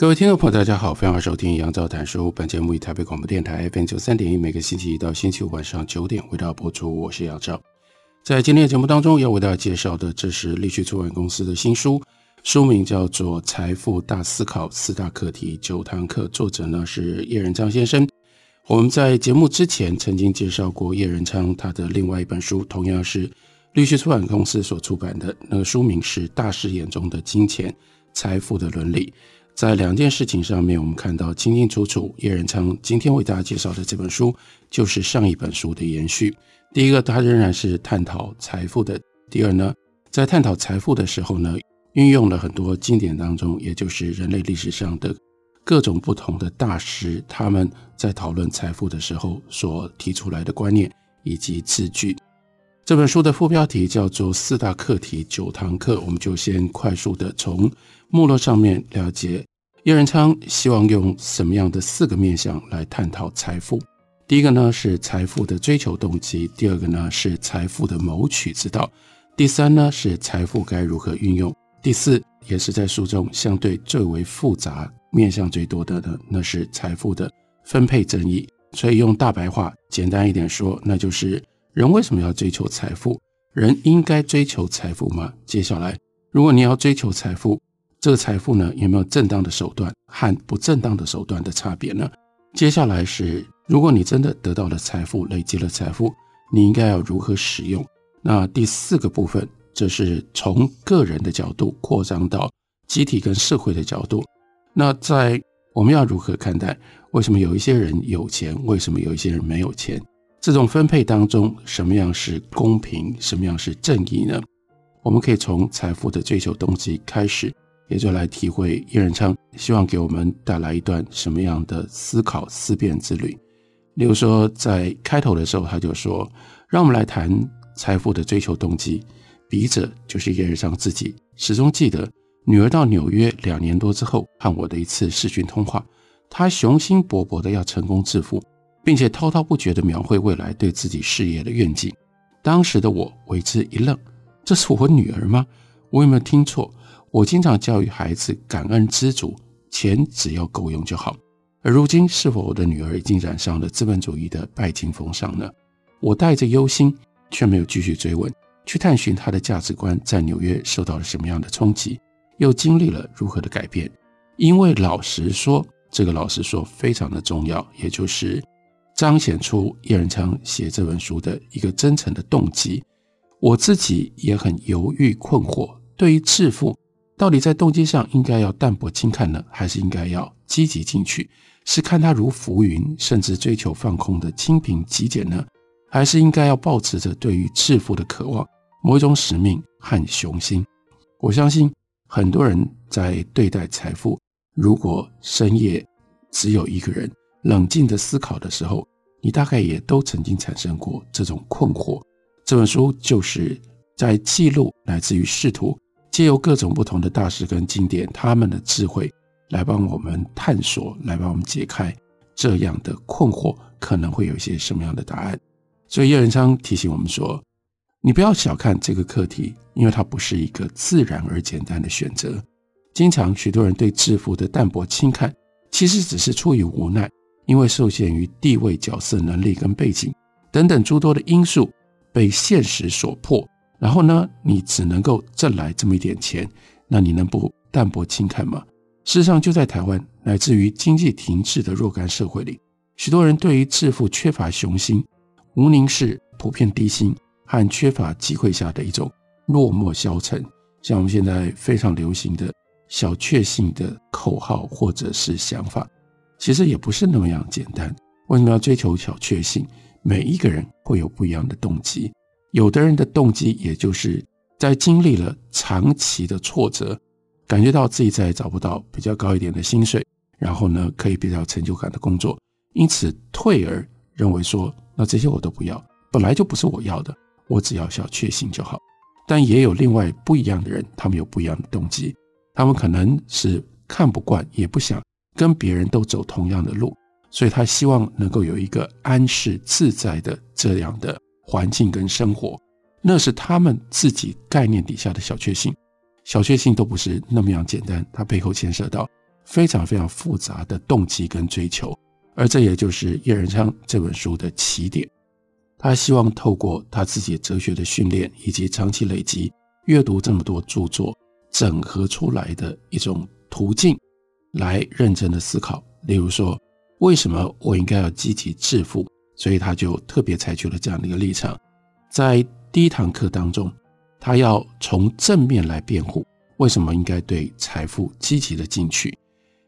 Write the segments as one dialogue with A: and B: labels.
A: 各位听众朋友，大家好，欢迎收听杨照谈书。本节目以台北广播电台 FM 九三点一，每个星期一到星期五晚上九点为大家播出。我是杨照。在今天的节目当中，要为大家介绍的，这是立旭出版公司的新书，书名叫做《财富大思考四大课题九堂课》，作者呢是叶仁昌先生。我们在节目之前曾经介绍过叶仁昌他的另外一本书，同样是立旭出版公司所出版的，那个书名是《大师眼中的金钱财富的伦理》。在两件事情上面，我们看到清清楚楚。叶仁昌今天为大家介绍的这本书，就是上一本书的延续。第一个，它仍然是探讨财富的；第二呢，在探讨财富的时候呢，运用了很多经典当中，也就是人类历史上的各种不同的大师，他们在讨论财富的时候所提出来的观念以及字句。这本书的副标题叫做“四大课题九堂课”，我们就先快速的从目录上面了解。叶仁昌希望用什么样的四个面向来探讨财富？第一个呢是财富的追求动机，第二个呢是财富的谋取之道，第三呢是财富该如何运用，第四也是在书中相对最为复杂、面向最多的呢，那是财富的分配正义。所以用大白话简单一点说，那就是人为什么要追求财富？人应该追求财富吗？接下来，如果你要追求财富，这个财富呢，有没有正当的手段和不正当的手段的差别呢？接下来是，如果你真的得到了财富，累积了财富，你应该要如何使用？那第四个部分，这是从个人的角度扩张到集体跟社会的角度。那在我们要如何看待？为什么有一些人有钱？为什么有一些人没有钱？这种分配当中，什么样是公平？什么样是正义呢？我们可以从财富的追求动机开始。也就来体会叶仁昌希望给我们带来一段什么样的思考思辨之旅。例如说，在开头的时候，他就说：“让我们来谈财富的追求动机。”笔者就是叶仁昌自己，始终记得女儿到纽约两年多之后和我的一次视讯通话，他雄心勃勃的要成功致富，并且滔滔不绝的描绘未来对自己事业的愿景。当时的我为之一愣：“这是我女儿吗？我有没有听错？”我经常教育孩子感恩知足，钱只要够用就好。而如今，是否我的女儿已经染上了资本主义的拜金风尚呢？我带着忧心，却没有继续追问，去探寻她的价值观在纽约受到了什么样的冲击，又经历了如何的改变。因为老实说，这个老实说非常的重要，也就是彰显出叶仁昌写这本书的一个真诚的动机。我自己也很犹豫困惑，对于致富。到底在动机上应该要淡泊轻看呢，还是应该要积极进取？是看他如浮云，甚至追求放空的清贫极简呢，还是应该要抱持着对于致富的渴望，某一种使命和雄心？我相信很多人在对待财富，如果深夜只有一个人冷静的思考的时候，你大概也都曾经产生过这种困惑。这本书就是在记录来自于仕途。借由各种不同的大师跟经典，他们的智慧来帮我们探索，来帮我们解开这样的困惑，可能会有一些什么样的答案。所以叶仁昌提醒我们说：“你不要小看这个课题，因为它不是一个自然而简单的选择。经常许多人对致富的淡泊轻看，其实只是出于无奈，因为受限于地位、角色、能力跟背景等等诸多的因素，被现实所迫。”然后呢，你只能够挣来这么一点钱，那你能不淡泊轻看吗？事实上，就在台湾，乃至于经济停滞的若干社会里，许多人对于致富缺乏雄心，无宁是普遍低薪和缺乏机会下的一种落寞消沉。像我们现在非常流行的小确幸的口号或者是想法，其实也不是那么样简单。为什么要追求小确幸？每一个人会有不一样的动机。有的人的动机，也就是在经历了长期的挫折，感觉到自己再也找不到比较高一点的薪水，然后呢，可以比较成就感的工作，因此退而认为说，那这些我都不要，本来就不是我要的，我只要小确幸就好。但也有另外不一样的人，他们有不一样的动机，他们可能是看不惯，也不想跟别人都走同样的路，所以他希望能够有一个安适自在的这样的环境跟生活。那是他们自己概念底下的小确幸，小确幸都不是那么样简单，它背后牵涉到非常非常复杂的动机跟追求，而这也就是叶仁昌这本书的起点。他希望透过他自己哲学的训练以及长期累积阅读这么多著作，整合出来的一种途径，来认真的思考。例如说，为什么我应该要积极致富？所以他就特别采取了这样的一个立场，在。第一堂课当中，他要从正面来辩护为什么应该对财富积极的进取。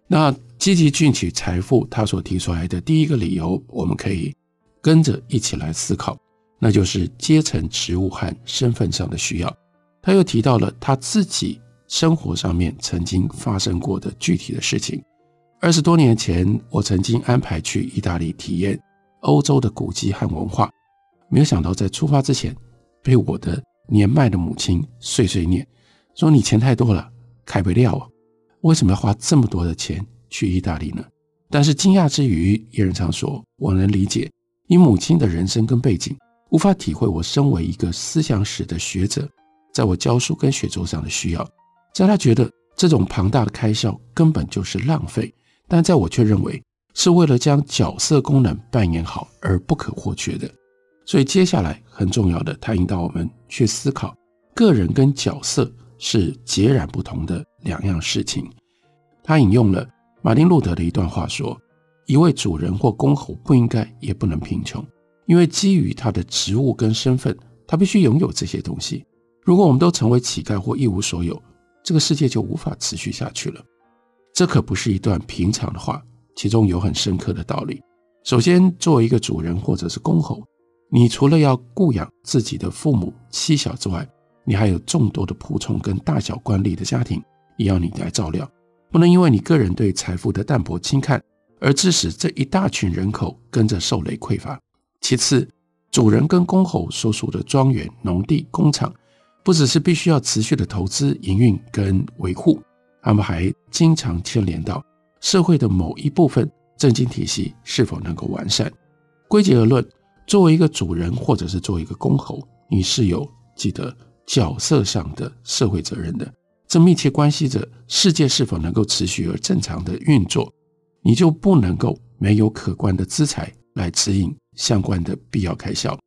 A: 那积极进取财富，他所提出来的第一个理由，我们可以跟着一起来思考，那就是阶层、职务和身份上的需要。他又提到了他自己生活上面曾经发生过的具体的事情。二十多年前，我曾经安排去意大利体验欧洲的古迹和文化，没有想到在出发之前。被我的年迈的母亲碎碎念，说你钱太多了，开不了啊！为什么要花这么多的钱去意大利呢？但是惊讶之余，叶仁昌说，我能理解以母亲的人生跟背景，无法体会我身为一个思想史的学者，在我教书跟写作上的需要。在他觉得这种庞大的开销根本就是浪费，但在我却认为是为了将角色功能扮演好而不可或缺的。所以接下来很重要的，他引导我们去思考，个人跟角色是截然不同的两样事情。他引用了马丁路德的一段话说：“一位主人或公侯不应该也不能贫穷，因为基于他的职务跟身份，他必须拥有这些东西。如果我们都成为乞丐或一无所有，这个世界就无法持续下去了。”这可不是一段平常的话，其中有很深刻的道理。首先，作为一个主人或者是公侯。你除了要顾养自己的父母妻小之外，你还有众多的仆从跟大小官吏的家庭也要你来照料，不能因为你个人对财富的淡薄轻看，而致使这一大群人口跟着受累匮乏。其次，主人跟公侯所属的庄园、农地、工厂，不只是必须要持续的投资、营运跟维护，他们还经常牵连到社会的某一部分政经体系是否能够完善。归结而论。作为一个主人，或者是作为一个公侯，你是有记得角色上的社会责任的，这密切关系着世界是否能够持续而正常的运作，你就不能够没有可观的资财来指引相关的必要开销。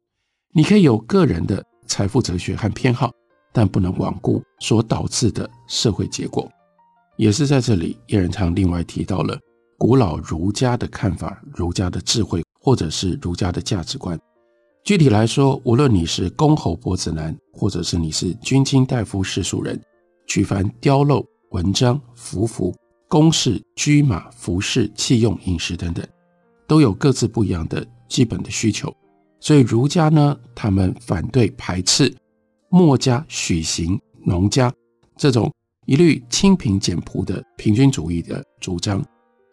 A: 你可以有个人的财富哲学和偏好，但不能罔顾所导致的社会结果。也是在这里，叶仁昌另外提到了古老儒家的看法，儒家的智慧。或者是儒家的价值观。具体来说，无论你是公侯伯子男，或者是你是君卿大夫世俗人，举凡雕镂、文章、服服、宫室、车马、服饰、器用、饮食等等，都有各自不一样的基本的需求。所以儒家呢，他们反对排斥墨家、许行、农家这种一律清贫简朴的平均主义的主张，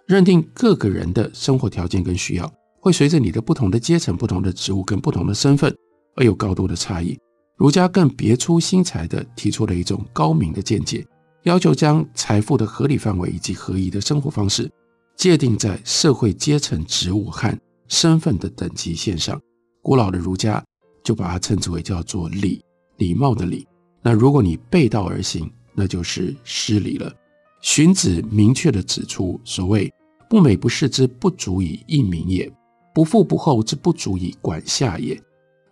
A: 认定各个人的生活条件跟需要。会随着你的不同的阶层、不同的职务跟不同的身份而有高度的差异。儒家更别出心裁地提出了一种高明的见解，要求将财富的合理范围以及合宜的生活方式界定在社会阶层、职务和身份的等级线上。古老的儒家就把它称之为叫做礼，礼貌的礼。那如果你背道而行，那就是失礼了。荀子明确地指出，所谓不美不视之不足以应民也。不富不厚之不足以管下也。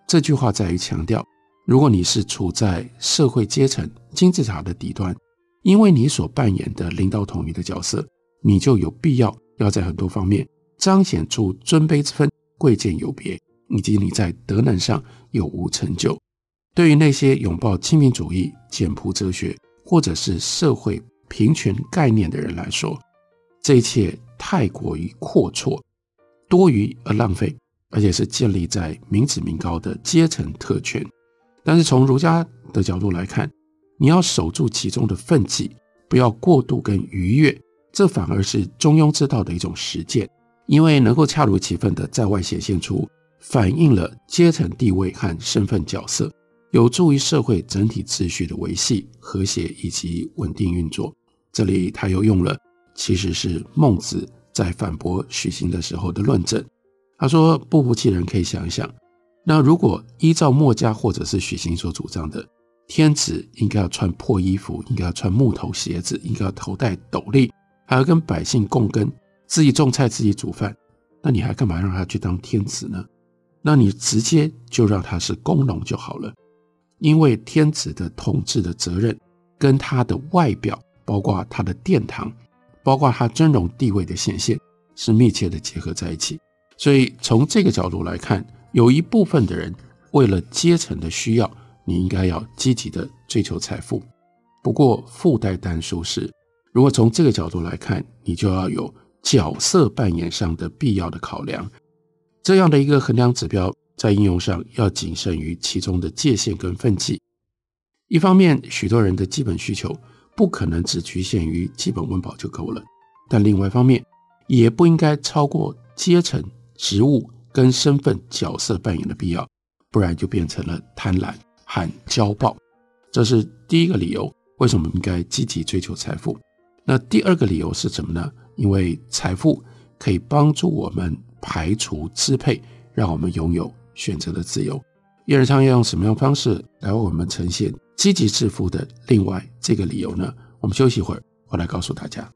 A: 这句话在于强调，如果你是处在社会阶层金字塔的底端，因为你所扮演的领导统一的角色，你就有必要要在很多方面彰显出尊卑之分、贵贱有别，以及你在德能上有无成就。对于那些拥抱亲民主义、简朴哲学或者是社会平权概念的人来说，这一切太过于阔绰。多余而浪费，而且是建立在民脂民膏的阶层特权。但是从儒家的角度来看，你要守住其中的分际，不要过度跟逾越，这反而是中庸之道的一种实践，因为能够恰如其分的在外显现出，反映了阶层地位和身份角色，有助于社会整体秩序的维系、和谐以及稳定运作。这里他又用了，其实是孟子在反驳许行的时候的论证。他说：“不服气的人可以想一想，那如果依照墨家或者是许行所主张的，天子应该要穿破衣服，应该要穿木头鞋子，应该要头戴斗笠，还要跟百姓共耕，自己种菜，自己煮饭，那你还干嘛让他去当天子呢？那你直接就让他是工农就好了，因为天子的统治的责任跟他的外表，包括他的殿堂，包括他尊荣地位的显现，是密切的结合在一起。”所以从这个角度来看，有一部分的人为了阶层的需要，你应该要积极的追求财富。不过附带单数是，如果从这个角度来看，你就要有角色扮演上的必要的考量。这样的一个衡量指标，在应用上要谨慎于其中的界限跟分际。一方面，许多人的基本需求不可能只局限于基本温饱就够了，但另外一方面，也不应该超过阶层。职务跟身份角色扮演的必要，不然就变成了贪婪和骄暴。这是第一个理由，为什么应该积极追求财富？那第二个理由是什么呢？因为财富可以帮助我们排除支配，让我们拥有选择的自由。叶仁昌要用什么样方式来为我们呈现积极致富的另外这个理由呢？我们休息一会儿，我来告诉大家。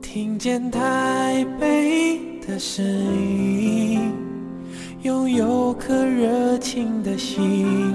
B: 听见台北的声音，拥有颗热情的心，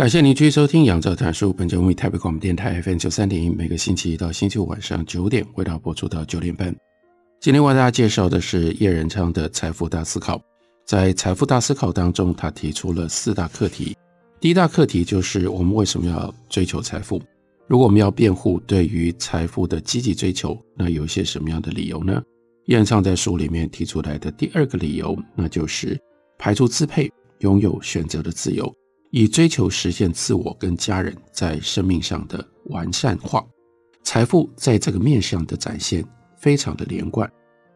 A: 感谢您继续收听《杨照谈书》，本节目以台北广播电台 FM 九三点一，每个星期一到星期五晚上九点，为大家播出到九点半。今天为大家介绍的是叶仁昌的《财富大思考》。在《财富大思考》当中，他提出了四大课题。第一大课题就是我们为什么要追求财富？如果我们要辩护对于财富的积极追求，那有一些什么样的理由呢？叶仁昌在书里面提出来的第二个理由，那就是排除支配，拥有选择的自由。以追求实现自我跟家人在生命上的完善化，财富在这个面向的展现非常的连贯。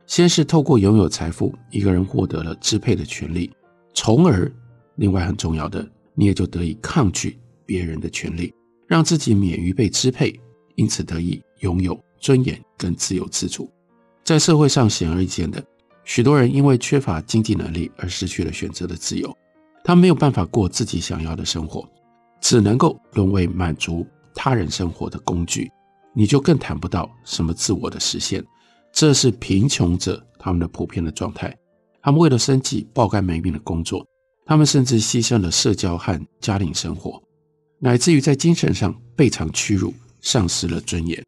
A: 先是透过拥有财富，一个人获得了支配的权利，从而另外很重要的，你也就得以抗拒别人的权利，让自己免于被支配，因此得以拥有尊严跟自由自主。在社会上显而易见的，许多人因为缺乏经济能力而失去了选择的自由。他没有办法过自己想要的生活，只能够沦为满足他人生活的工具，你就更谈不到什么自我的实现。这是贫穷者他们的普遍的状态。他们为了生计爆肝没命的工作，他们甚至牺牲了社交和家庭生活，乃至于在精神上备尝屈辱，丧失了尊严。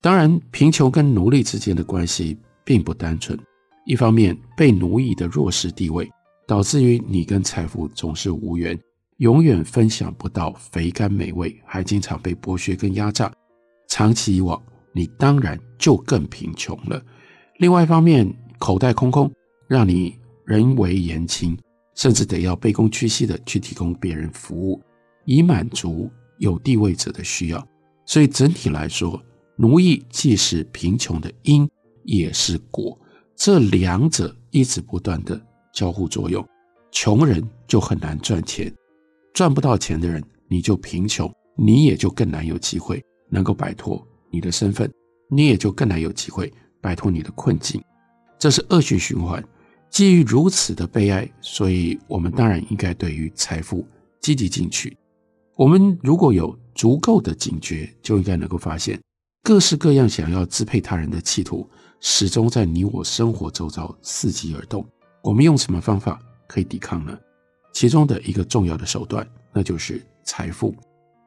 A: 当然，贫穷跟奴隶之间的关系并不单纯。一方面，被奴役的弱势地位。导致于你跟财富总是无缘，永远分享不到肥甘美味，还经常被剥削跟压榨。长期以往，你当然就更贫穷了。另外一方面，口袋空空，让你人微言轻，甚至得要卑躬屈膝的去提供别人服务，以满足有地位者的需要。所以整体来说，奴役既是贫穷的因，也是果。这两者一直不断的。交互作用，穷人就很难赚钱，赚不到钱的人，你就贫穷，你也就更难有机会能够摆脱你的身份，你也就更难有机会摆脱你的困境，这是恶性循环。基于如此的悲哀，所以我们当然应该对于财富积极进取。我们如果有足够的警觉，就应该能够发现，各式各样想要支配他人的企图，始终在你我生活周遭伺机而动。我们用什么方法可以抵抗呢？其中的一个重要的手段，那就是财富。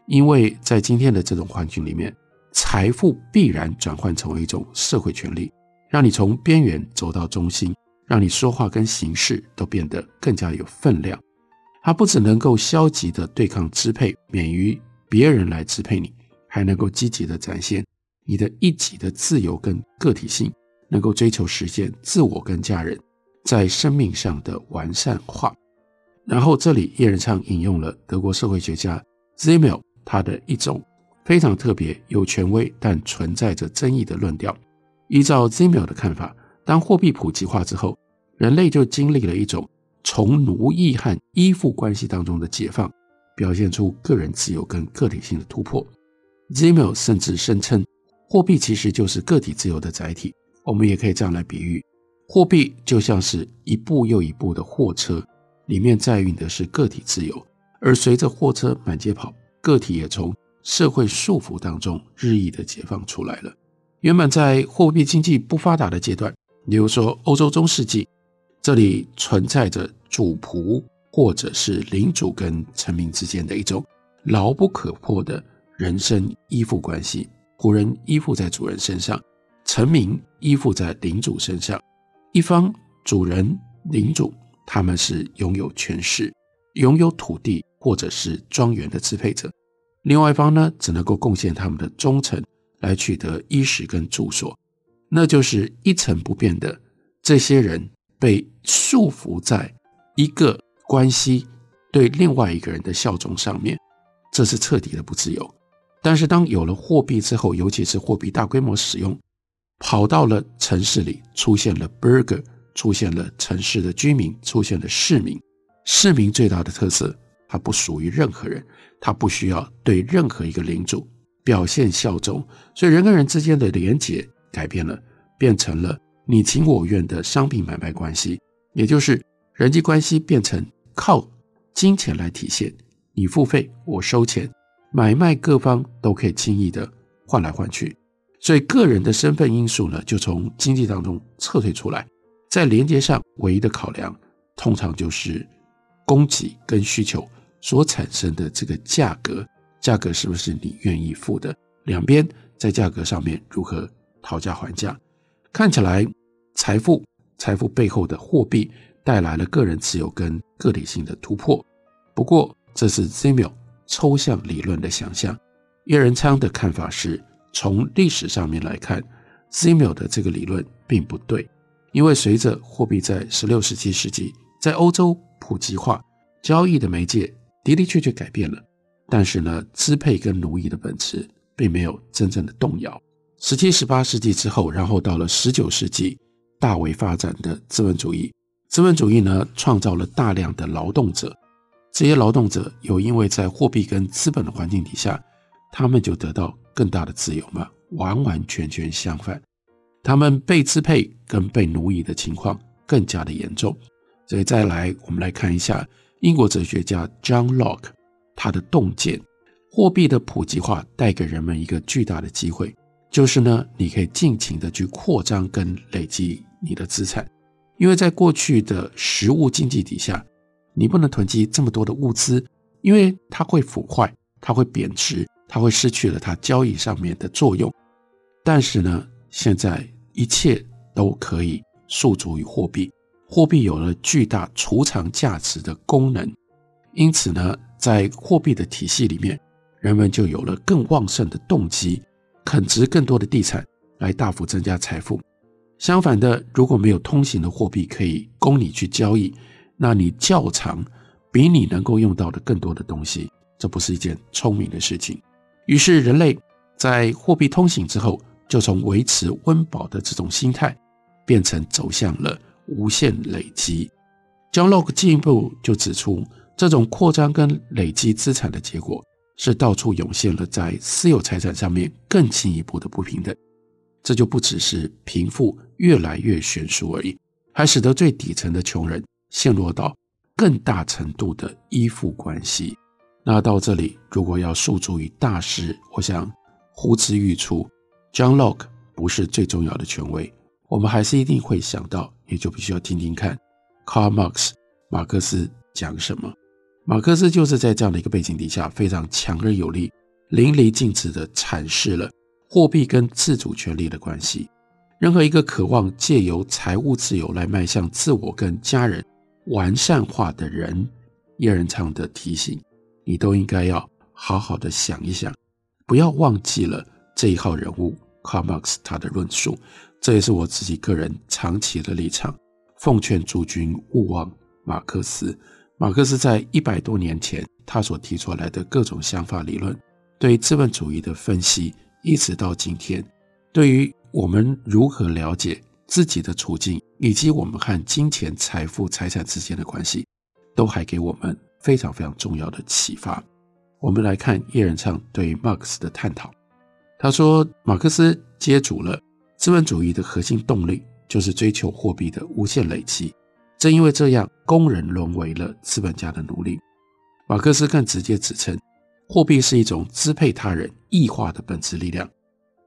A: 因为在今天的这种环境里面，财富必然转换成为一种社会权力，让你从边缘走到中心，让你说话跟行事都变得更加有分量。它不只能够消极的对抗支配，免于别人来支配你，还能够积极的展现你的一己的自由跟个体性，能够追求实现自我跟家人在生命上的完善化。然后这里叶仁昌引用了德国社会学家 Zimmel 他的一种非常特别、有权威但存在着争议的论调。依照 Zimmel 的看法，当货币普及化之后，人类就经历了一种从奴役和依附关系当中的解放，表现出个人自由跟个体性的突破。Zimmel 甚至声称，货币其实就是个体自由的载体。我们也可以这样来比喻，货币就像是一部又一部的货车。里面载运的是个体自由，而随着货车满街跑，个体也从社会束缚当中日益的解放出来了。原本在货币经济不发达的阶段，比如说欧洲中世纪，这里存在着主仆或者是领主跟臣民之间的一种牢不可破的人身依附关系，仆人依附在主人身上，臣民依附在领主身上，一方主人领主。他们是拥有权势、拥有土地或者是庄园的支配者，另外一方呢，只能够贡献他们的忠诚来取得衣食跟住所，那就是一成不变的。这些人被束缚在一个关系对另外一个人的效忠上面，这是彻底的不自由。但是当有了货币之后，尤其是货币大规模使用，跑到了城市里，出现了 burger。出现了城市的居民，出现了市民。市民最大的特色，他不属于任何人，他不需要对任何一个领主表现效忠，所以人跟人之间的连结改变了，变成了你情我愿的商品买卖关系，也就是人际关系变成靠金钱来体现，你付费，我收钱，买卖各方都可以轻易的换来换去，所以个人的身份因素呢，就从经济当中撤退出来。在连接上，唯一的考量通常就是供给跟需求所产生的这个价格，价格是不是你愿意付的？两边在价格上面如何讨价还价？看起来财富，财富背后的货币带来了个人持有跟个体性的突破。不过，这是 Simmel 抽象理论的想象。叶仁昌的看法是，从历史上面来看，Simmel 的这个理论并不对。因为随着货币在十六、十七世纪在欧洲普及化，交易的媒介的的确确改变了，但是呢，支配跟奴役的本质并没有真正的动摇。十七、十八世纪之后，然后到了十九世纪，大为发展的资本主义，资本主义呢，创造了大量的劳动者，这些劳动者有因为在货币跟资本的环境底下，他们就得到更大的自由吗？完完全全相反。他们被支配跟被奴役的情况更加的严重，所以再来，我们来看一下英国哲学家 John Locke 他的洞见：货币的普及化带给人们一个巨大的机会，就是呢，你可以尽情的去扩张跟累积你的资产，因为在过去的实物经济底下，你不能囤积这么多的物资，因为它会腐坏，它会贬值，它会失去了它交易上面的作用，但是呢，现在一切都可以诉诸于货币，货币有了巨大储藏价值的功能，因此呢，在货币的体系里面，人们就有了更旺盛的动机，垦殖更多的地产来大幅增加财富。相反的，如果没有通行的货币可以供你去交易，那你窖藏比你能够用到的更多的东西，这不是一件聪明的事情。于是，人类在货币通行之后，就从维持温饱的这种心态，变成走向了无限累积。John Locke 进一步就指出，这种扩张跟累积资产的结果，是到处涌现了在私有财产上面更进一步的不平等。这就不只是贫富越来越悬殊而已，还使得最底层的穷人陷入到更大程度的依附关系。那到这里，如果要诉诸于大师，我想呼之欲出。John Locke 不是最重要的权威，我们还是一定会想到，也就必须要听听看 Karl Marx 马克思讲什么。马克思就是在这样的一个背景底下，非常强而有力、淋漓尽致地阐释了货币跟自主权利的关系。任何一个渴望借由财务自由来迈向自我跟家人完善化的人，叶仁昌的提醒，你都应该要好好的想一想，不要忘记了这一号人物卡马克思他的论述。这也是我自己个人长期的立场，奉劝诸君勿忘马克思。马克思在一百多年前他所提出来的各种想法理论，对资本主义的分析，一直到今天，对于我们如何了解自己的处境，以及我们和金钱、财富、财产之间的关系，都还给我们非常非常重要的启发。我们来看叶仁昌对马克思的探讨。他说，马克思接触了资本主义的核心动力，就是追求货币的无限累积。正因为这样，工人沦为了资本家的奴隶。马克思更直接指称，货币是一种支配他人、异化的本质力量。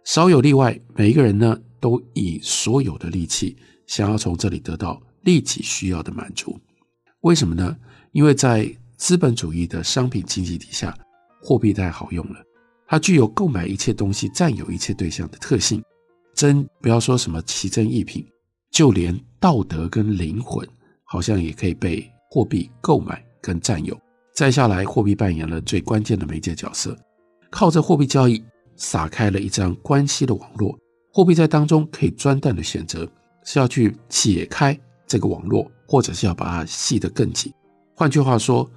A: 少有例外，每一个人呢，都以所有的力气，想要从这里得到立即需要的满足。为什么呢？因为在资本主义的商品经济底下，货币太好用了，它具有购买一切东西、占有一切对象的特性。真不要说什么奇珍异品，就连道德跟灵魂，好像也可以被货币购买跟占有。再下来，货币扮演了最关键的媒介角色，靠着货币交易，撒开了一张关系的网络。货币在当中可以专断的选择，是要去解开这个网络，或者是要把它系得更紧。换句话说，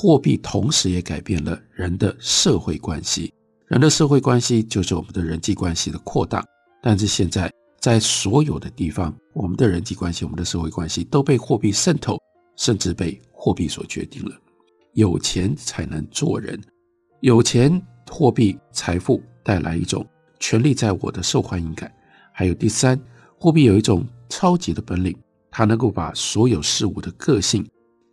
A: 货币同时也改变了人的社会关系。人的社会关系就是我们的人际关系的扩大。但是现在，在所有的地方，我们的人际关系、我们的社会关系都被货币渗透，甚至被货币所决定了。有钱才能做人，有钱，货币财富带来一种权力在我的受欢迎感。还有第三，货币有一种超级的本领，它能够把所有事物的个性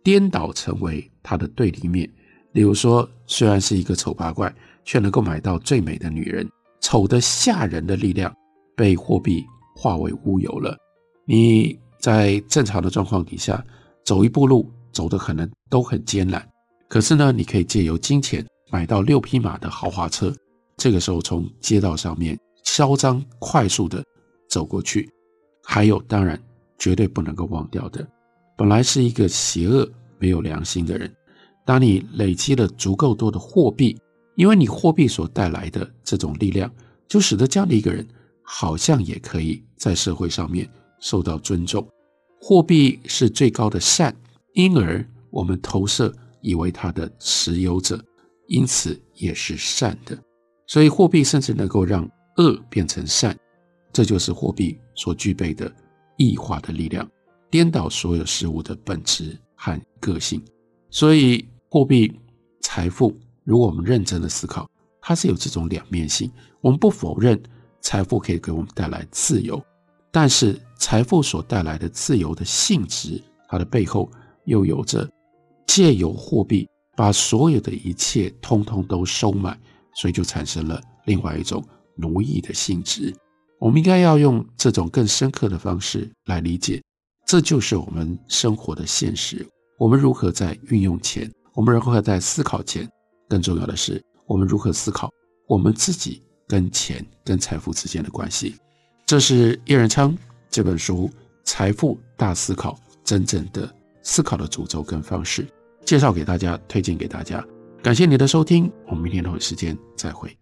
A: 颠倒成为它的对立面。例如说，虽然是一个丑八怪，却能够买到最美的女人。丑得吓人的力量被货币化为乌有了。你在正常的状况底下走一步路，走的可能都很艰难。可是呢，你可以借由金钱买到六匹马的豪华车，这个时候从街道上面嚣张快速的走过去。还有，当然绝对不能够忘掉的，本来是一个邪恶没有良心的人，当你累积了足够多的货币，因为你货币所带来的这种力量，就使得这样的一个人好像也可以在社会上面受到尊重。货币是最高的善，因而我们投射。以为它的持有者，因此也是善的，所以货币甚至能够让恶变成善，这就是货币所具备的异化的力量，颠倒所有事物的本质和个性。所以货币财富，如果我们认真的思考，它是有这种两面性。我们不否认财富可以给我们带来自由，但是财富所带来的自由的性质，它的背后又有着。借由货币把所有的一切通通都收买，所以就产生了另外一种奴役的性质。我们应该要用这种更深刻的方式来理解，这就是我们生活的现实。我们如何在运用钱？我们如何在思考钱？更重要的是，我们如何思考我们自己跟钱、跟财富之间的关系？这是叶仁昌这本书《财富大思考》真正的思考的主轴跟方式。介绍给大家，推荐给大家，感谢你的收听，我们明天同一时间再会。